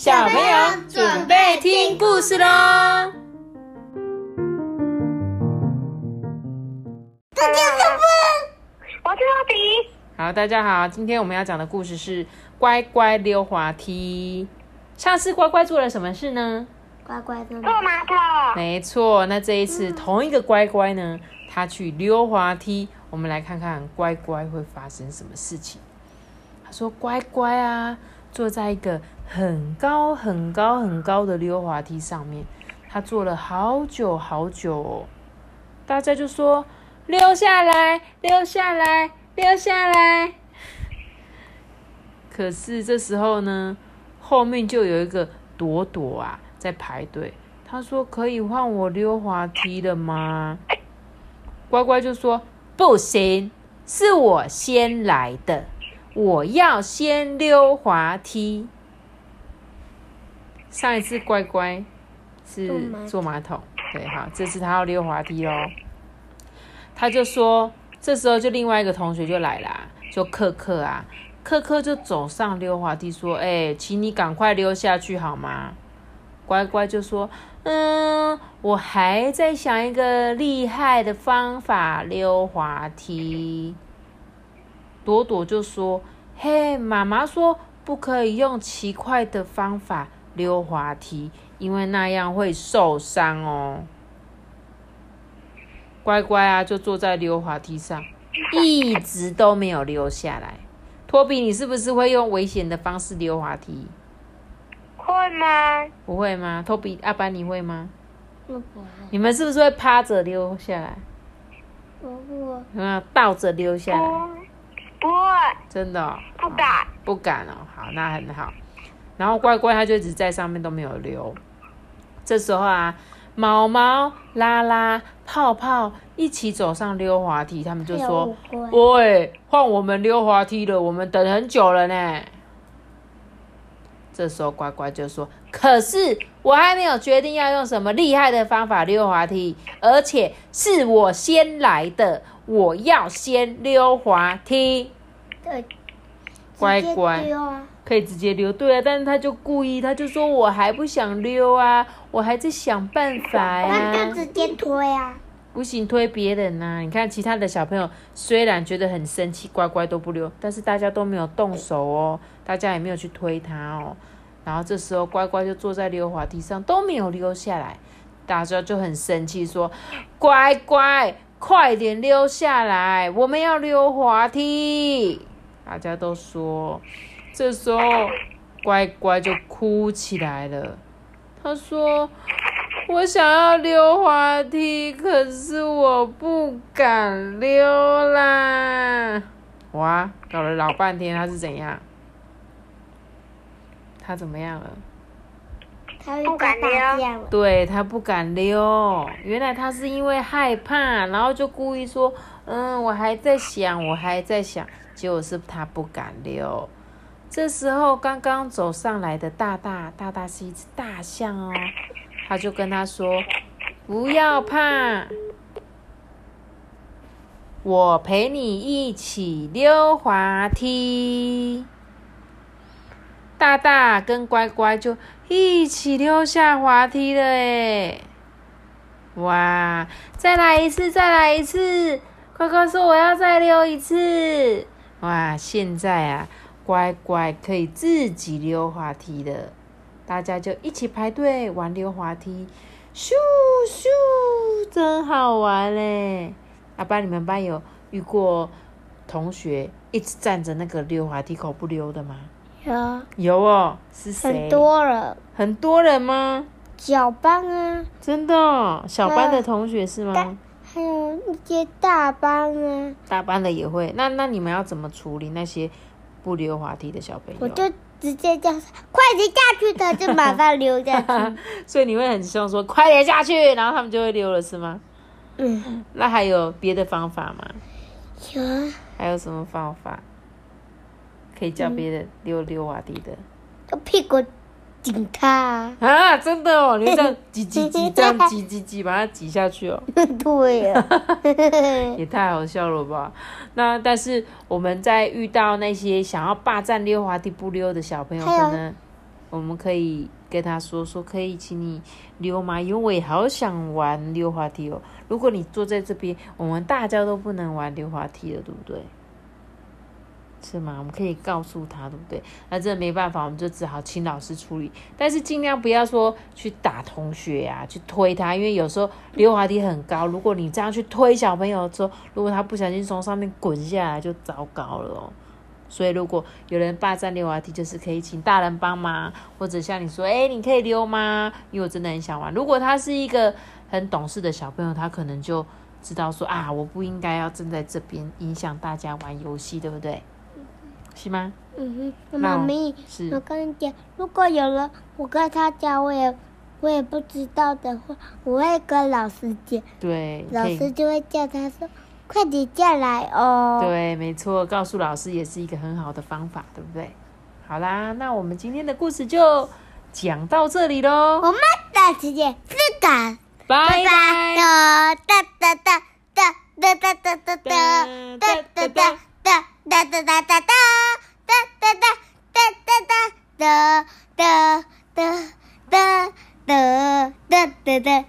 小朋友准备听故事喽！大家好，我是阿迪。好，大家好，今天我们要讲的故事是乖乖溜滑梯。上次乖乖做了什么事呢？乖乖的坐马桶。没错，那这一次同一个乖乖呢，他去溜滑梯。我们来看看乖乖会发生什么事情。他说：“乖乖啊，坐在一个很高很高很高的溜滑梯上面，他坐了好久好久哦。大家就说：溜下来，溜下来。”溜下来，可是这时候呢，后面就有一个朵朵啊在排队。他说：“可以换我溜滑梯了吗？”乖乖就说：“不行，是我先来的，我要先溜滑梯。”上一次乖乖是坐马桶，对，好，这次他要溜滑梯喽。他就说。这时候，就另外一个同学就来啦，就克克啊，克克就走上溜滑梯说：“哎，请你赶快溜下去好吗？”乖乖就说：“嗯，我还在想一个厉害的方法溜滑梯。”朵朵就说：“嘿，妈妈说不可以用奇怪的方法溜滑梯，因为那样会受伤哦。”乖乖啊，就坐在溜滑梯上，一直都没有溜下来。托比，你是不是会用危险的方式溜滑梯？会吗？不会吗？托比、阿班，你会吗？不会。你们是不是会趴着溜下来？不会。嗯，倒着溜下来。不会。真的？不敢。不敢哦。好，那很好。然后乖乖他就一直在上面都没有溜。这时候啊。毛毛、拉拉、泡泡一起走上溜滑梯，他们就说：“喂，换我们溜滑梯了，我们等很久了呢。”这时候乖乖就说：“可是我还没有决定要用什么厉害的方法溜滑梯，而且是我先来的，我要先溜滑梯。”对，乖乖。可以直接溜，对啊，但是他就故意，他就说我还不想溜啊，我还在想办法呀。那就直接推啊。不行，推别人呐。你看其他的小朋友虽然觉得很生气，乖乖都不溜，但是大家都没有动手哦，大家也没有去推他哦。然后这时候乖乖就坐在溜滑梯上都没有溜下来，大家就很生气，说乖乖快点溜下来，我们要溜滑梯。大家都说。这时候，乖乖就哭起来了。他说：“我想要溜滑梯，可是我不敢溜啦。”哇，搞了老半天，他是怎样？他怎么样了？他不敢溜。对他不敢溜。原来他是因为害怕，然后就故意说：“嗯，我还在想，我还在想。”结果是他不敢溜。这时候，刚刚走上来的大大大大是一只大象哦，他就跟他说：“不要怕，我陪你一起溜滑梯。”大大跟乖乖就一起溜下滑梯了哎！哇，再来一次，再来一次！乖乖说：“我要再溜一次。”哇，现在啊！乖乖可以自己溜滑梯了，大家就一起排队玩溜滑梯，咻咻，真好玩嘞！阿爸，你们班有遇过同学一直站着那个溜滑梯口不溜的吗？有，有哦，是谁？很多人，很多人吗？小班啊，真的，哦小班的同学是吗？还有一些大班啊，大班的也会。那那你们要怎么处理那些？不溜滑梯的小朋友，我就直接叫快点下去，他就马上溜下去。所以你会很希望说快点下去，然后他们就会溜了，是吗？嗯。那还有别的方法吗？有。还有什么方法可以叫别人溜溜滑梯的？用屁股。顶他啊！真的哦，你这样挤挤挤，这样挤挤挤，把它挤下去哦。对呀，也太好笑了吧？那但是我们在遇到那些想要霸占溜滑梯不溜的小朋友，可能我们可以跟他说说，可以请你溜吗？因为我也好想玩溜滑梯哦。如果你坐在这边，我们大家都不能玩溜滑梯了，对不对？是吗？我们可以告诉他，对不对？那这没办法，我们就只好请老师处理。但是尽量不要说去打同学呀、去推他，因为有时候溜滑梯很高，如果你这样去推小朋友之后，如果他不小心从上面滚下来，就糟糕了哦。所以如果有人霸占溜滑梯，就是可以请大人帮忙，或者像你说，哎，你可以溜吗？因为我真的很想玩。如果他是一个很懂事的小朋友，他可能就知道说啊，我不应该要站在这边影响大家玩游戏，对不对？是吗？嗯哼，妈咪，我，跟你讲，如果有人我跟他讲，我也我也不知道的话，我会跟老师讲，对，老师就会叫他说，快点下来哦。对，没错，告诉老师也是一个很好的方法，对不对？好啦，那我们今天的故事就讲到这里喽，我们的时间是的，拜拜拜。哒哒哒哒哒哒哒哒哒哒哒哒哒哒哒哒哒哒哒哒哒哒哒哒